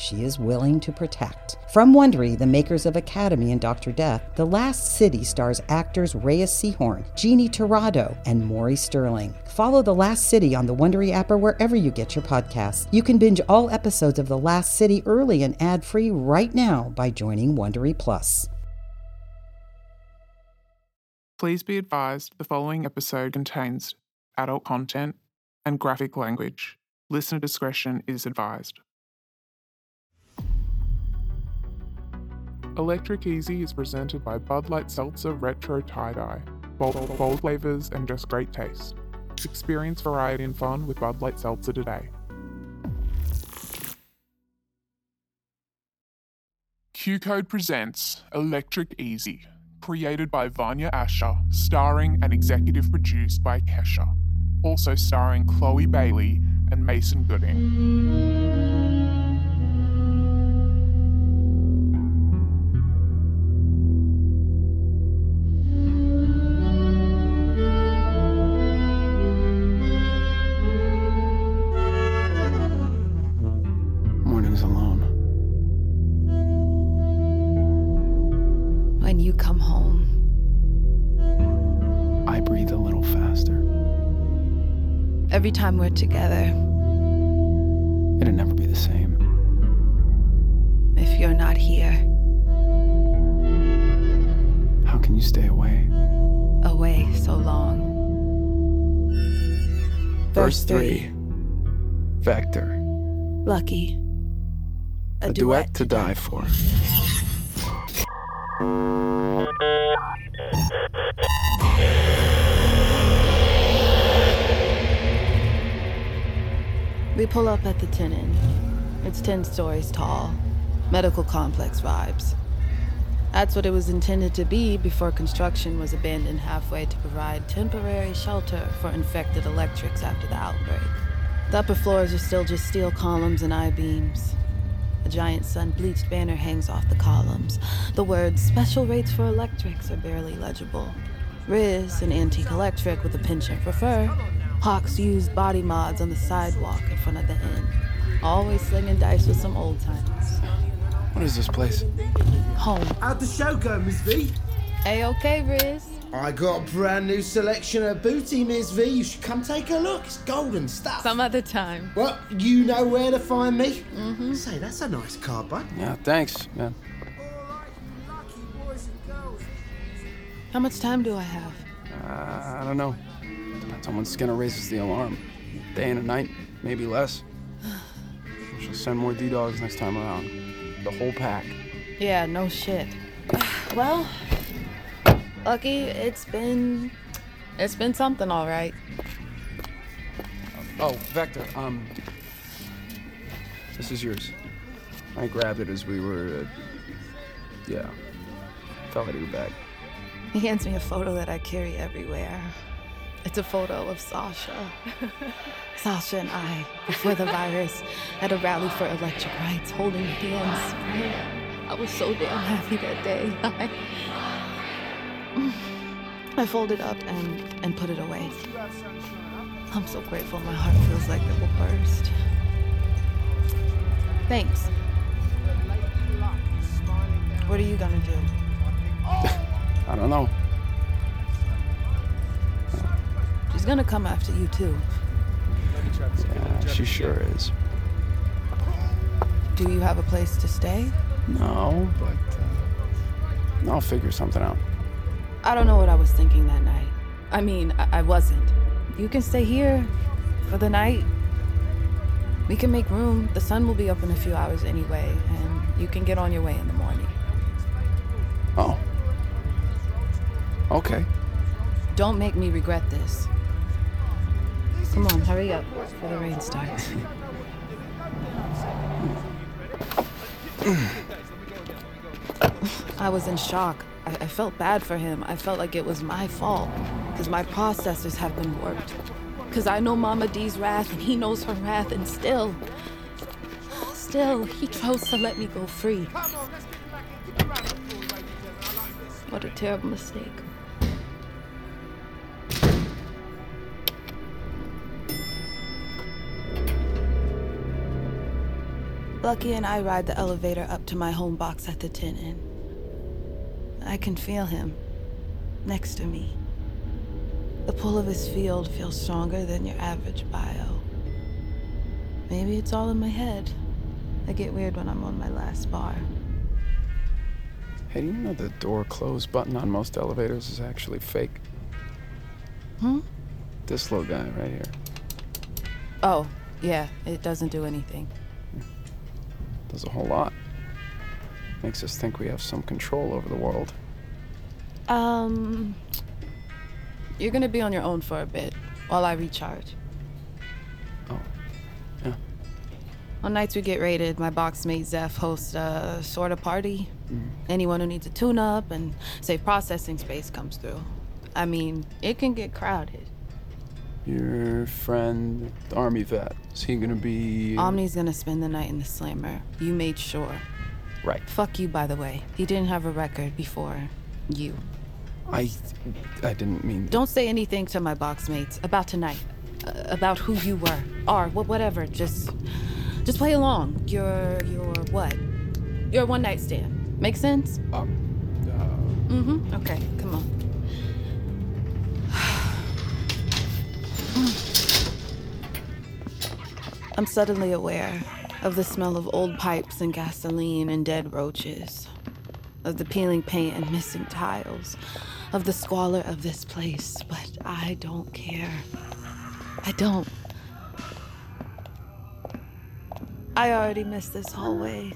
she is willing to protect. From Wondery, the makers of Academy and Dr. Death, The Last City stars actors Reyes Sehorn, Jeannie Torrado, and Maury Sterling. Follow The Last City on the Wondery app or wherever you get your podcasts. You can binge all episodes of The Last City early and ad-free right now by joining Wondery Plus. Please be advised the following episode contains adult content and graphic language. Listener discretion is advised. Electric Easy is presented by Bud Light Seltzer Retro Tie Dye. Bold, bold flavors and just great taste. Experience variety and fun with Bud Light Seltzer today. Q Code presents Electric Easy, created by Vanya Asher, starring and executive produced by Kesha. Also starring Chloe Bailey and Mason Gooding. Every time we're together, It'll never be the same. if you're not here, How can you stay away? away so long. Verse 3 Vector. Lucky. A, duet, to die for. We pull up at the Tin Inn. It's 10 stories tall. Medical complex vibes. That's what it was intended to be before construction was abandoned halfway to provide temporary shelter for infected electrics after the outbreak. The upper floors are still just steel columns and I beams. A giant sun bleached banner hangs off the columns. The words special rates for electrics are barely legible. Riz, an antique electric with a penchant for fur, Hawks used body mods on the sidewalk in front of the inn. Always slinging dice with some old timers. What is this place? Home. How'd the show go, Miss V? A okay, Riz. I got a brand new selection of booty, Miss V. You should come take a look. It's golden stuff. Some other time. Well, you know where to find me. Mm-hmm. Say, that's a nice car, bud. Yeah, thanks, man. How much time do I have? Uh, I don't know. When Skinner raises the alarm. Day and a night, maybe less. She'll send more D dogs next time around. The whole pack. Yeah, no shit. well, Lucky, it's been. It's been something, all right. Oh, Vector, um. This is yours. I grabbed it as we were. Uh, yeah. Fell out of your bag. He hands me a photo that I carry everywhere. It's a photo of Sasha. Sasha and I, before the virus, at a rally for electric rights, holding hands. I was so damn happy that day. I, I folded up and, and put it away. I'm so grateful my heart feels like it will burst. Thanks. What are you gonna do? I don't know. Gonna come after you too. Yeah, she sure is. Do you have a place to stay? No, but uh, I'll figure something out. I don't know what I was thinking that night. I mean, I, I wasn't. You can stay here for the night. We can make room. The sun will be up in a few hours anyway, and you can get on your way in the morning. Oh. Okay. Don't make me regret this. Come on, hurry up before the rain starts. I was in shock. I, I felt bad for him. I felt like it was my fault. Because my processors have been warped. Because I know Mama D's wrath and he knows her wrath, and still. Still, he chose to let me go free. What a terrible mistake. Lucky and I ride the elevator up to my home box at the Tin Inn. I can feel him next to me. The pull of his field feels stronger than your average bio. Maybe it's all in my head. I get weird when I'm on my last bar. Hey, do you know the door close button on most elevators is actually fake? Hmm? This little guy right here. Oh, yeah, it doesn't do anything. Does a whole lot. Makes us think we have some control over the world. Um, you're gonna be on your own for a bit while I recharge. Oh, yeah. On nights we get raided, my box mate Zeph hosts a sort of party. Anyone who needs a tune up and safe processing space comes through. I mean, it can get crowded. Your friend, the army vet, is he gonna be. Omni's gonna spend the night in the slammer. You made sure. Right. Fuck you, by the way. He didn't have a record before you. I. I didn't mean. Don't say anything to my box mates about tonight, uh, about who you were, are, wh- whatever. Just, just play along. Your, your what? Your one night stand. Make sense? Um, Mm-hmm. Okay, come on. I'm suddenly aware of the smell of old pipes and gasoline and dead roaches, of the peeling paint and missing tiles, of the squalor of this place, but I don't care. I don't. I already miss this hallway,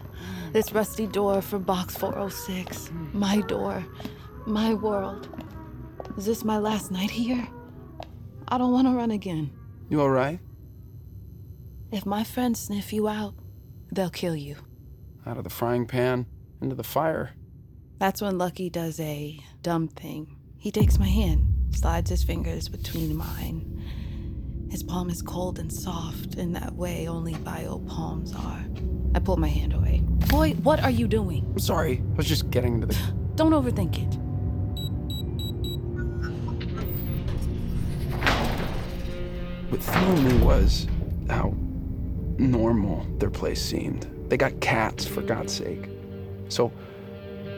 this rusty door from box 406. My door, my world. Is this my last night here? I don't want to run again. you alright? If my friends sniff you out, they'll kill you. Out of the frying pan into the fire. That's when Lucky does a dumb thing. He takes my hand, slides his fingers between mine. His palm is cold and soft in that way only bio palms are. I pull my hand away. Boy, what are you doing? I'm sorry. I was just getting into the. Don't overthink it. What threw me was how normal their place seemed. They got cats, for God's sake. So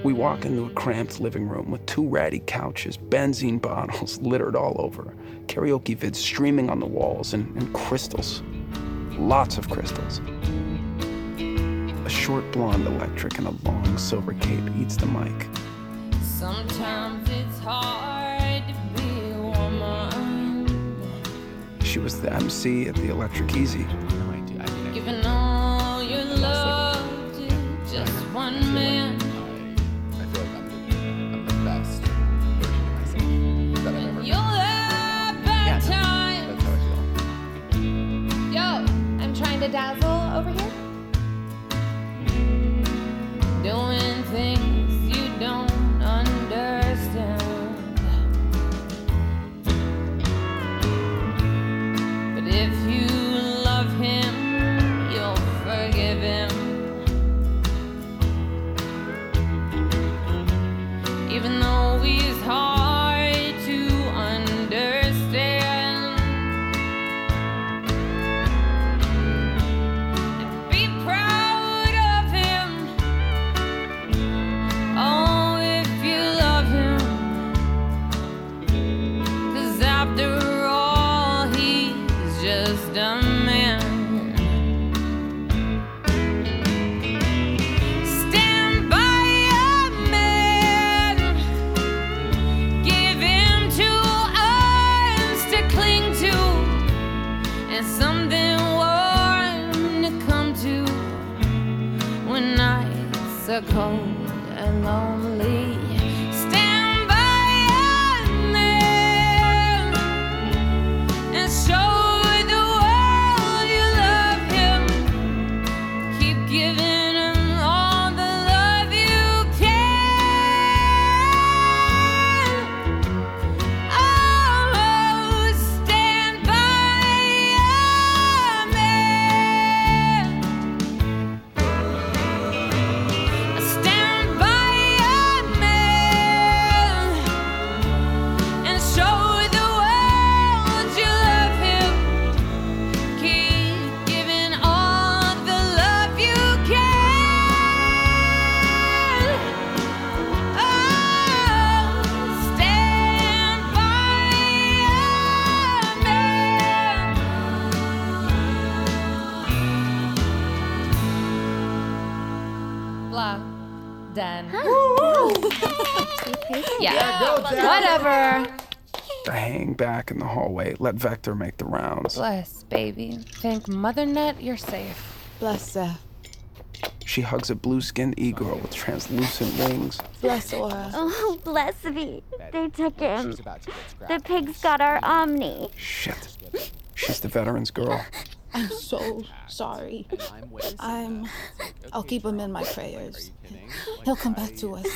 we walk into a cramped living room with two ratty couches, benzene bottles littered all over, karaoke vids streaming on the walls, and, and crystals. Lots of crystals. A short blonde electric and a long silver cape eats the mic. Sometimes it's hard to be a woman. She was the MC at the Electric Easy. I'm Whatever. I hang back in the hallway, let Vector make the rounds. Bless, baby. Thank Mother Net you're safe. Bless Zeph. She hugs a blue skinned e girl with translucent wings. Bless Aura. Oh, bless me. They took him. To The scrapped. pigs got our Omni. Shit. She's the veteran's girl. I'm so sorry. I'm I'm. I'll keep him in my prayers. kidding. He'll come back to us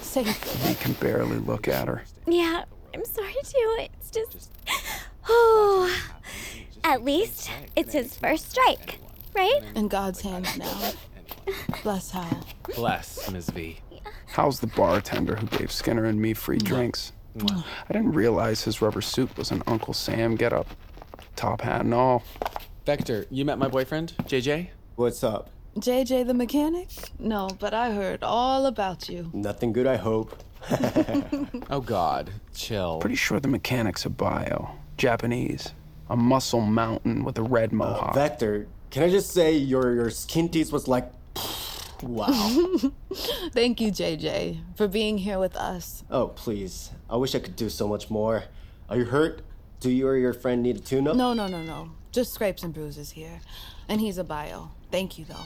safe. He can barely look at her. Yeah, I'm sorry too. It's just. Oh. At least it's his first strike, right? In God's hands now. Bless Hal. Bless, Ms. V. How's the bartender who gave Skinner and me free drinks? I didn't realize his rubber suit was an Uncle Sam getup. Top hat and all. Vector, you met my boyfriend, JJ? What's up? JJ the mechanic? No, but I heard all about you. Nothing good, I hope. Oh, God. Chill. Pretty sure the mechanic's a bio. Japanese. A muscle mountain with a red uh, mohawk. Vector, can I just say your your skin tease was like, wow. Thank you, JJ, for being here with us. oh please, I wish I could do so much more. Are you hurt? Do you or your friend need a tune-up? No, no, no, no. Just scrapes and bruises here. And he's a bio. Thank you, though.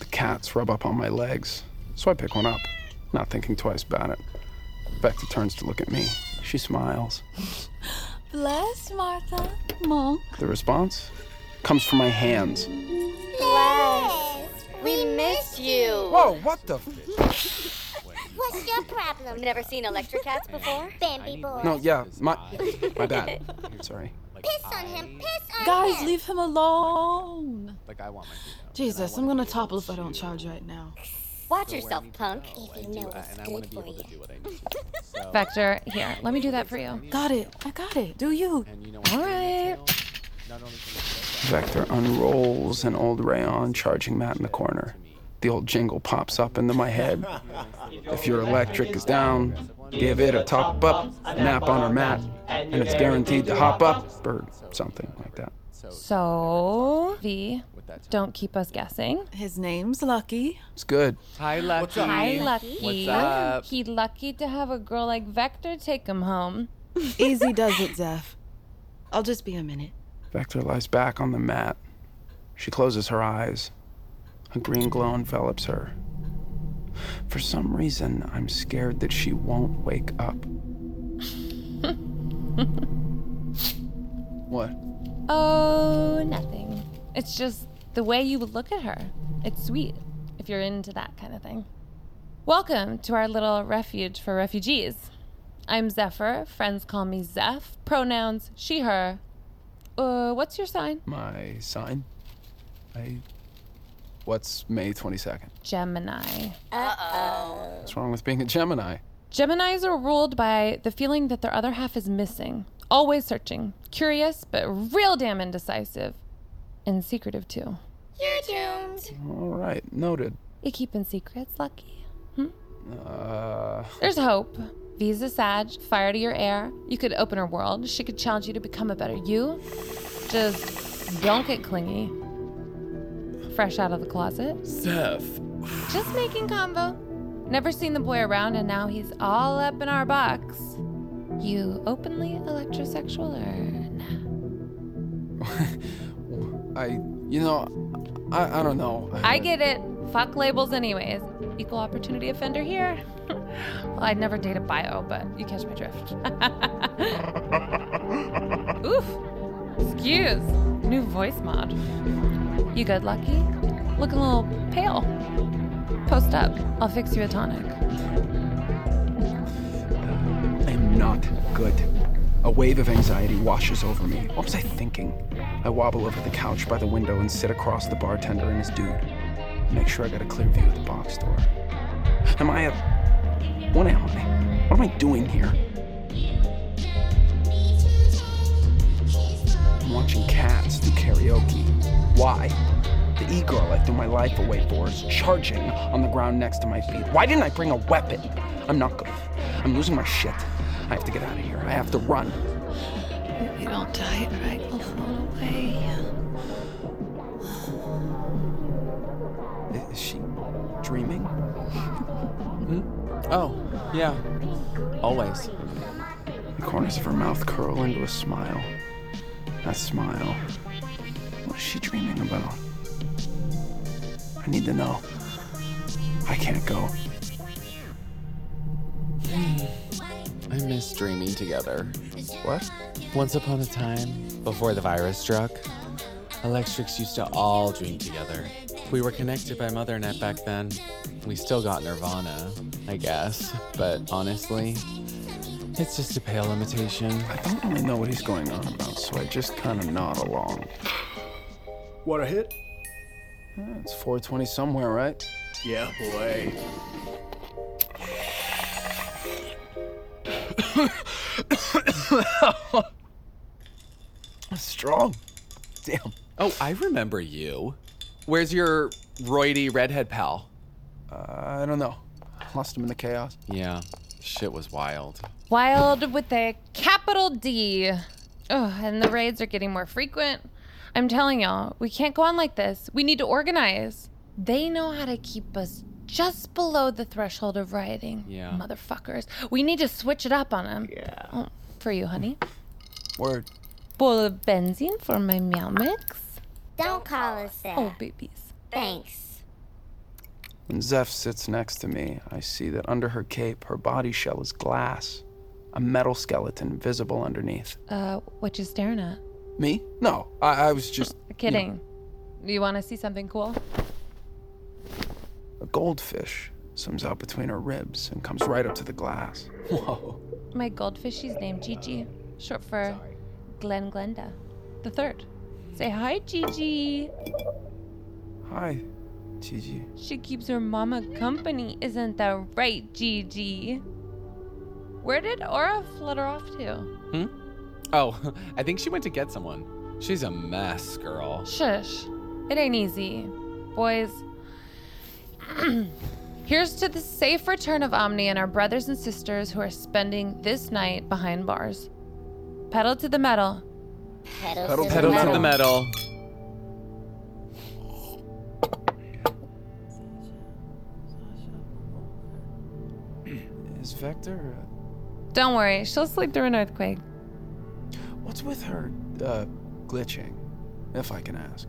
The cats rub up on my legs, so I pick one up, not thinking twice about it. Vector turns to look at me. She smiles. Bless Martha. Monk. The response comes from my hands. Bless. We missed you. Whoa, what the? F- What's your problem? Never seen electric cats before? Bambi boy. no, yeah, my, my bad. Sorry. Piss on him. Piss on Guys, him. leave him alone. Like I want my freedom. Jesus, I'm gonna topple if I don't charge right now. Watch yourself, punk. I do, and I want to be able to do what I need to. do. So, Vector, here, let me do that for you. Got it. I got it. Do you? you know? All right. Not only can Vector unrolls an old rayon charging mat in the corner. The old jingle pops up into my head. If your electric is down, give it a top up, nap on her mat, and it's guaranteed to hop up, or something like that. So, V, don't keep us guessing. His name's Lucky. It's good. Hi, Lucky. Hi, Lucky. What's up? He lucky to have a girl like Vector take him home. Easy does it, Zeph. I'll just be a minute. Vector lies back on the mat. She closes her eyes. A green glow envelops her. For some reason, I'm scared that she won't wake up. what? Oh, nothing. It's just the way you would look at her. It's sweet if you're into that kind of thing. Welcome to our little refuge for refugees. I'm Zephyr. Friends call me Zeph. Pronouns she, her. Uh, what's your sign? My sign? I. What's May 22nd? Gemini. Uh oh. What's wrong with being a Gemini? Geminis are ruled by the feeling that their other half is missing, always searching, curious, but real damn indecisive. And secretive, too. You're doomed. All right, noted. You keeping secrets, Lucky? Hmm? Uh. There's hope. Visa Sag, fire to your air. You could open her world. She could challenge you to become a better you. Just don't get clingy. Fresh out of the closet. Seth. Just making convo. Never seen the boy around, and now he's all up in our box. You openly electrosexual or nah? I. You know, I, I don't know. I get it. Fuck labels, anyways. Equal opportunity offender here. well, I'd never date a bio, but you catch my drift. Oof. Excuse. New voice mod. You good, Lucky? Looking a little pale. Post up. I'll fix you a tonic. Uh, I am not good. A wave of anxiety washes over me. What was I thinking? I wobble over the couch by the window and sit across the bartender and his dude. Make sure I got a clear view of the box door. Am I a. What am I? What am I doing here? Watching cats do karaoke. Why? The e girl I threw my life away for is charging on the ground next to my feet. Why didn't I bring a weapon? I'm not good. I'm losing my shit. I have to get out of here. I have to run. If you don't tie it right, we'll float away. Is she dreaming? Hmm? Oh, yeah. Always. The corners of her mouth curl into a smile. That smile. What is she dreaming about? I need to know. I can't go. I miss dreaming together. What? Once upon a time, before the virus struck, Electrics used to all dream together. We were connected by MotherNet back then. We still got Nirvana, I guess. But honestly, it's just a pale imitation. I don't really know what he's going on about, so I just kind of nod along. What a hit? It's 420 somewhere, right? Yeah, boy. Strong. Damn. Oh, I remember you. Where's your roidy redhead pal? Uh, I don't know. Lost him in the chaos. Yeah, shit was wild. Wild with a capital D. Oh, and the raids are getting more frequent. I'm telling y'all, we can't go on like this. We need to organize. They know how to keep us just below the threshold of rioting. Yeah. Motherfuckers. We need to switch it up on them. Yeah. Oh, for you, honey. Word. Bowl of benzene for my meow mix. Don't call us that. Oh, babies. Thanks. When Zeph sits next to me, I see that under her cape, her body shell is glass. A metal skeleton visible underneath. Uh, what you staring at? Me? No, I, I was just. Kidding. You want to see something cool? A goldfish swims out between her ribs and comes right up to the glass. Whoa. My goldfish, she's named Gigi, short for Glenn Glenda, the third. Say hi, Gigi. Hi, Gigi. She keeps her mama company, isn't that right, Gigi? Where did Aura flutter off to? Hmm? Oh, I think she went to get someone. She's a mess, girl. Shush. It ain't easy. Boys, here's to the safe return of Omni and our brothers and sisters who are spending this night behind bars. Pedal to the metal. Pedal, Pedal to, Pedal the to the metal. metal. Is Vector. Don't worry, she'll sleep through an earthquake. what's with her uh, glitching, if I can ask?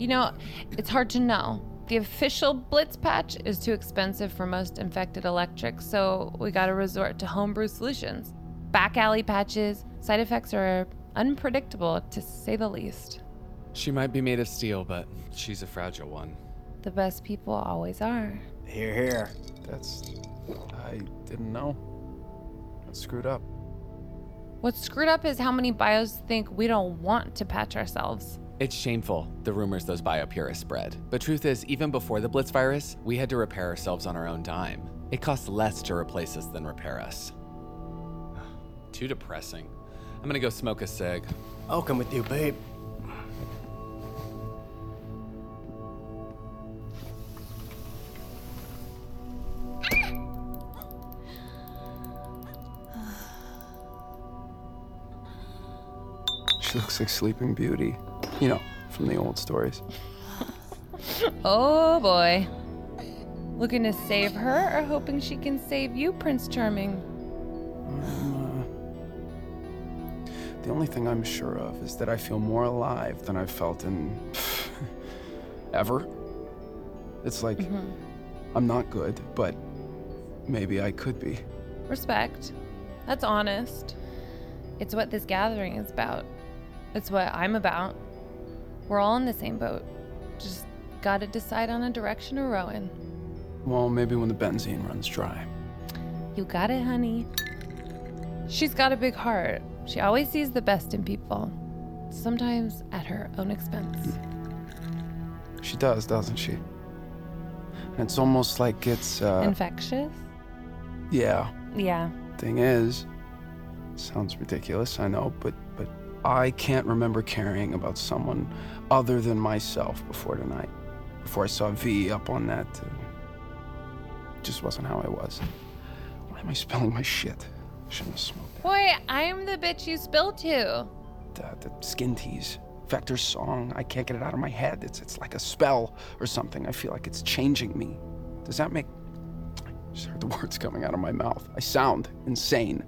You know, it's hard to know. The official Blitz patch is too expensive for most infected electrics, so we gotta resort to homebrew solutions. Back alley patches, side effects are unpredictable to say the least. She might be made of steel, but she's a fragile one. The best people always are. Here, here. That's. I didn't know. That's screwed up. What's screwed up is how many bios think we don't want to patch ourselves. It's shameful, the rumors those biopurists spread. But truth is, even before the Blitz virus, we had to repair ourselves on our own dime. It costs less to replace us than repair us. Too depressing. I'm gonna go smoke a cig. I'll come with you, babe. Looks like Sleeping Beauty. You know, from the old stories. Oh boy. Looking to save her or hoping she can save you, Prince Charming? Uh, the only thing I'm sure of is that I feel more alive than I've felt in. ever. It's like, mm-hmm. I'm not good, but maybe I could be. Respect. That's honest. It's what this gathering is about. It's what I'm about. We're all in the same boat. Just gotta decide on a direction we're rowing. Well, maybe when the benzene runs dry. You got it, honey. She's got a big heart. She always sees the best in people, sometimes at her own expense. She does, doesn't she? And it's almost like it's, uh. Infectious? yeah. Yeah. Thing is, sounds ridiculous, I know, but I can't remember caring about someone other than myself before tonight. Before I saw V up on that, uh, just wasn't how I was. Why am I spilling my shit? Shouldn't have smoked Boy, I'm the bitch you spilled to. The, the skin tease, Vector's song. I can't get it out of my head. It's it's like a spell or something. I feel like it's changing me. Does that make. I just heard the words coming out of my mouth. I sound insane.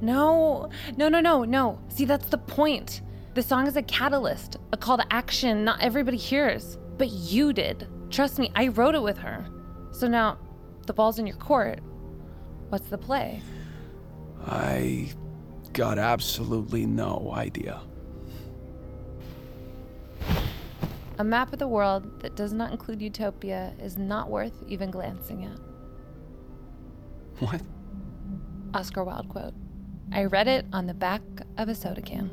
No, no, no, no, no. See, that's the point. The song is a catalyst, a call to action not everybody hears. But you did. Trust me, I wrote it with her. So now, the ball's in your court. What's the play? I got absolutely no idea. A map of the world that does not include Utopia is not worth even glancing at. What? Oscar Wilde quote. I read it on the back of a soda can.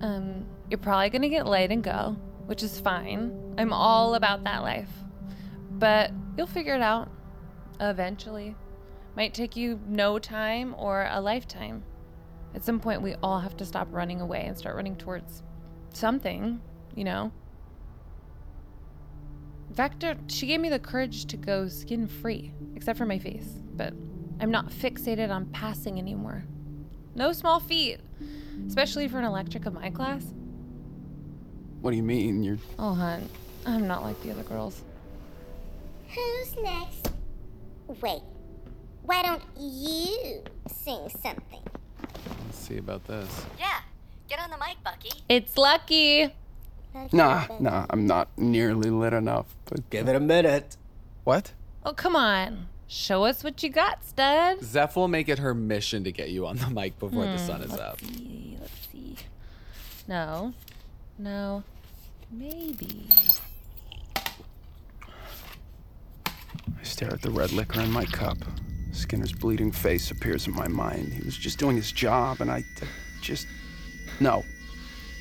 Um, you're probably gonna get laid and go, which is fine. I'm all about that life. But you'll figure it out. Eventually. Might take you no time or a lifetime. At some point, we all have to stop running away and start running towards something, you know? In fact, uh, she gave me the courage to go skin free, except for my face. But I'm not fixated on passing anymore. No small feat, especially for an electric of my class. What do you mean? You're. Oh, hun, I'm not like the other girls. Who's next? Wait, why don't you sing something? Let's see about this. Yeah, get on the mic, Bucky. It's lucky. Nah, nah, I'm not nearly lit enough. But Give it a minute. What? Oh, come on. Show us what you got, stud. Zeph will make it her mission to get you on the mic before the Hmm, sun is let's up. See, let's see. No. No. Maybe. I stare at the red liquor in my cup. Skinner's bleeding face appears in my mind. He was just doing his job, and I, I just. No.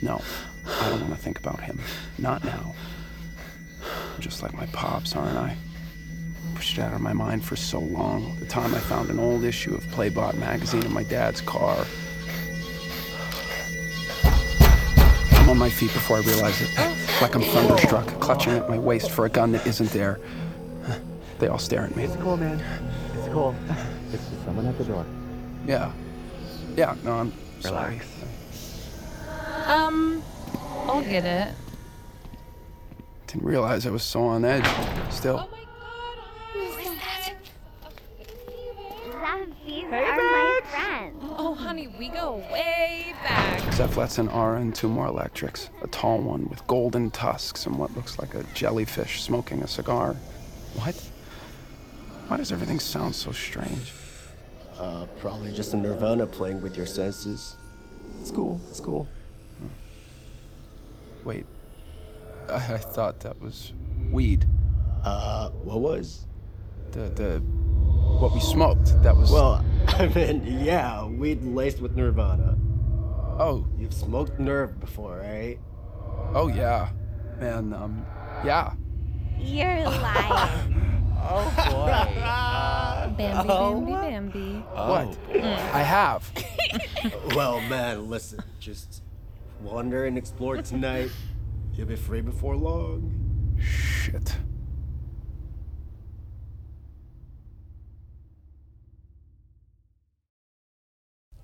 No. I don't want to think about him. Not now. I'm just like my pops, aren't I? Pushed it out of my mind for so long. The time I found an old issue of Playbot magazine in my dad's car. I'm on my feet before I realize it. Like I'm thunderstruck, clutching at my waist for a gun that isn't there. They all stare at me. It's cool, man. It's cool. It's just someone at the door. Yeah. Yeah, no, I'm sorry. Um, I'll get it. Didn't realize I was so on edge. Still. These are my friends. Oh, honey, we go way back. Zeph lets an Aura and two more electrics. A tall one with golden tusks and what looks like a jellyfish smoking a cigar. What? Why does everything sound so strange? Uh, probably just a Nirvana playing with your senses. It's cool. It's cool. Wait. I, I thought that was weed. Uh, what was? The the what we smoked. That was Well, I mean, yeah, weed laced with Nirvana. Oh. You've smoked Nerve before, right? Oh yeah. Man, um yeah. You're lying. oh boy. Bambi, Oh. Bambi, Bambi. What? I have. well, man, listen, just wander and explore tonight. You'll be free before long. Shit.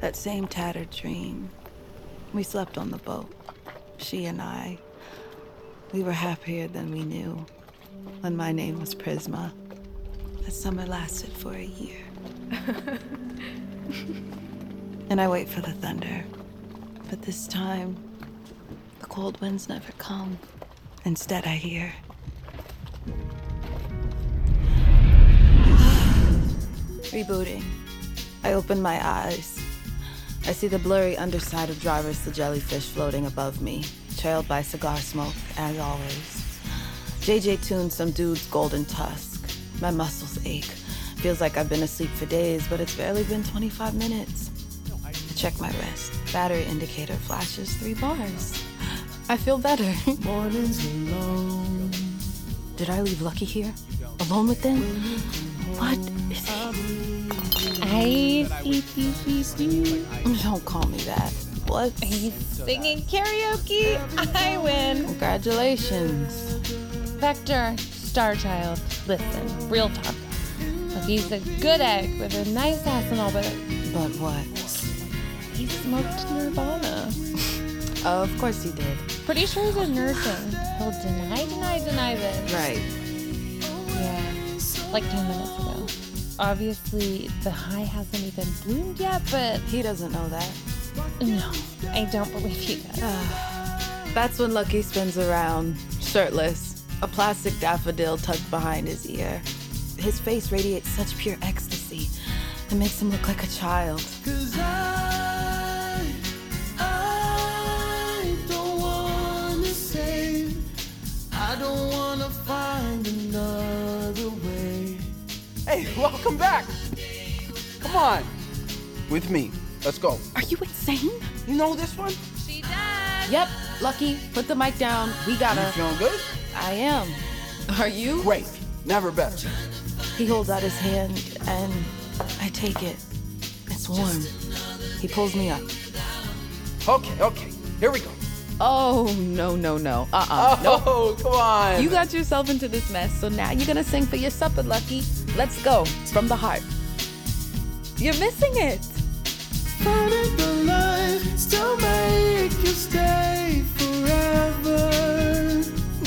That same tattered dream. We slept on the boat. She and I. We were happier than we knew. When my name was Prisma. That summer lasted for a year. and I wait for the thunder. But this time, the cold winds never come. Instead, I hear. Ah. Rebooting. I open my eyes. I see the blurry underside of Drivers the jellyfish floating above me, trailed by cigar smoke, as always. JJ tunes some dude's golden tusk. My muscles ache. Feels like I've been asleep for days, but it's barely been 25 minutes. I check my wrist. Battery indicator flashes three bars. I feel better. Mornings alone. Did I leave Lucky here? Alone with them? What is he? I see, see, Don't call me that. What? He's singing karaoke. I win. Congratulations. Vector, Starchild, listen, real talk. Look, he's a good egg with a nice ass and all, but But what? he smoked Nirvana. Oh, of course he did. Pretty sure he's a nursing. He'll deny, deny, deny this. Right. Yeah. Like 10 minutes ago. Obviously, the high hasn't even bloomed yet, but. He doesn't know that. No, I don't believe he does. Ah, that's when Lucky spins around, shirtless, a plastic daffodil tucked behind his ear. His face radiates such pure ecstasy. It makes him look like a child. Cause I, Hey, welcome back. Come on. With me. Let's go. Are you insane? You know this one? She does. Yep, Lucky, put the mic down. We gotta. You feeling good? I am. Are you? Great. Never better. He holds out his hand and I take it. It's warm. He pulls me up. Okay, okay. Here we go. Oh, no, no, no. Uh uh Oh, come on. You got yourself into this mess, so now you're gonna sing for your supper, Lucky. Let's go. From the heart. You're missing it. Finding the light still make you stay forever.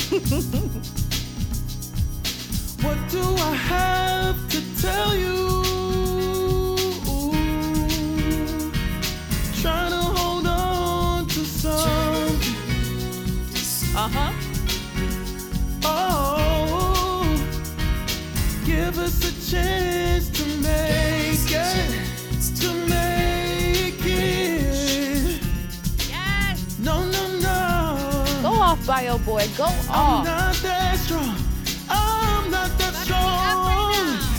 what do I have to tell you? Trying to hold on to something. Uh huh. Give us a chance to make it. To make it. Yes. No, no, no. Go off, Bio Boy. Go I'm off. not that strong. I'm not that strong.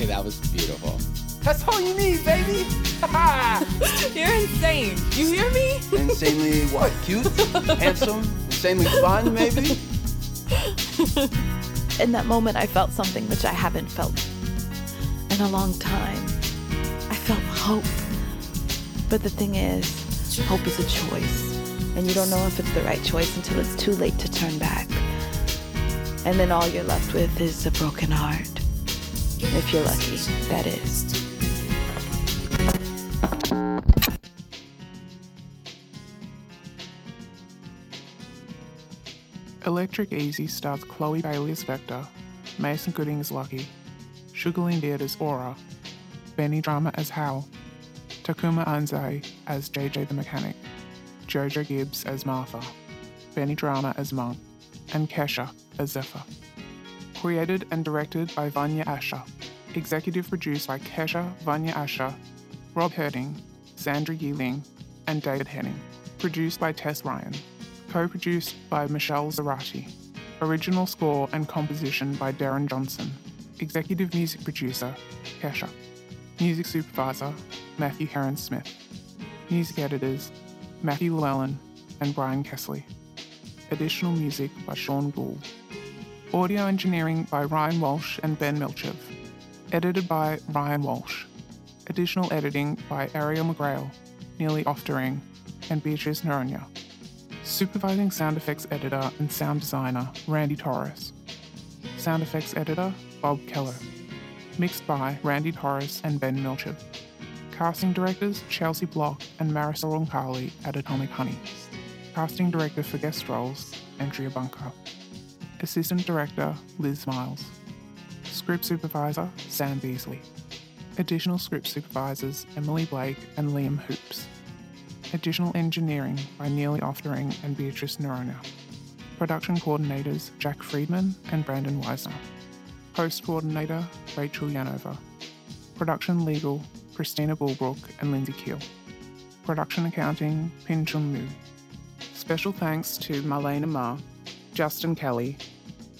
Okay, that was beautiful. That's all you need, baby. You're insane. You hear me? Insanely what? Cute? Handsome? Insanely fun, maybe? In that moment, I felt something which I haven't felt in a long time. I felt hope. But the thing is, hope is a choice. And you don't know if it's the right choice until it's too late to turn back. And then all you're left with is a broken heart. If you're lucky, that is. Electric Easy stars Chloe Bailey as Vector, Mason Gooding as Lucky, Sugar Lyn Beard as Aura, Benny Drama as Hal, Takuma Anzai as JJ the Mechanic, Jojo Gibbs as Martha, Benny Drama as Monk, and Kesha as Zephyr. Created and directed by Vanya Asher. Executive produced by Kesha, Vanya Asher, Rob Herting, Sandra Yiling, and David Henning. Produced by Tess Ryan. Co-produced by Michelle Zarati. Original score and composition by Darren Johnson. Executive music producer, Kesha. Music supervisor, Matthew Heron Smith. Music editors, Matthew Llewellyn and Brian Kessley. Additional music by Sean Gould. Audio engineering by Ryan Walsh and Ben Milchev. Edited by Ryan Walsh. Additional editing by Ariel McGrail, Nearly Oftering, and Beatrice Noronha. Supervising sound effects editor and sound designer, Randy Torres. Sound effects editor, Bob Keller. Mixed by Randy Torres and Ben Milchard. Casting directors, Chelsea Block and Marisol Roncalli at Atomic Honey. Casting director for guest roles, Andrea Bunker. Assistant director, Liz Miles. Script supervisor, Sam Beasley. Additional script supervisors, Emily Blake and Liam Hoops. Additional engineering by Nearly Oftering and Beatrice Noronha. Production coordinators, Jack Friedman and Brandon Weisner. Post coordinator, Rachel Yanova. Production legal, Christina Bulbrook and Lindsay Keel. Production accounting, Pin Chun Mu. Special thanks to Marlena Ma, Justin Kelly,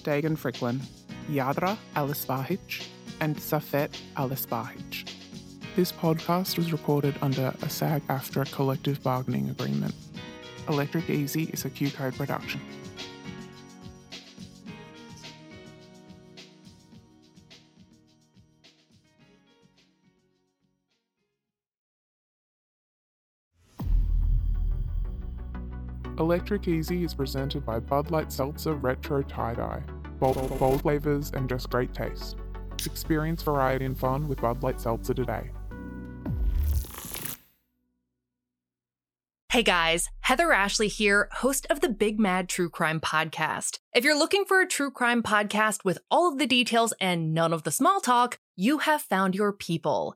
Dagan Fricklin, Yadra Alisbahic, and Safet Alisbahic. This podcast was recorded under a SAG AFTRA collective bargaining agreement. Electric Easy is a QCODE production. Electric Easy is presented by Bud Light Seltzer Retro Tie Dye. Bold, bold flavors and just great taste. Experience variety and fun with Bud Light Seltzer today. Hey guys, Heather Ashley here, host of the Big Mad True Crime Podcast. If you're looking for a true crime podcast with all of the details and none of the small talk, you have found your people.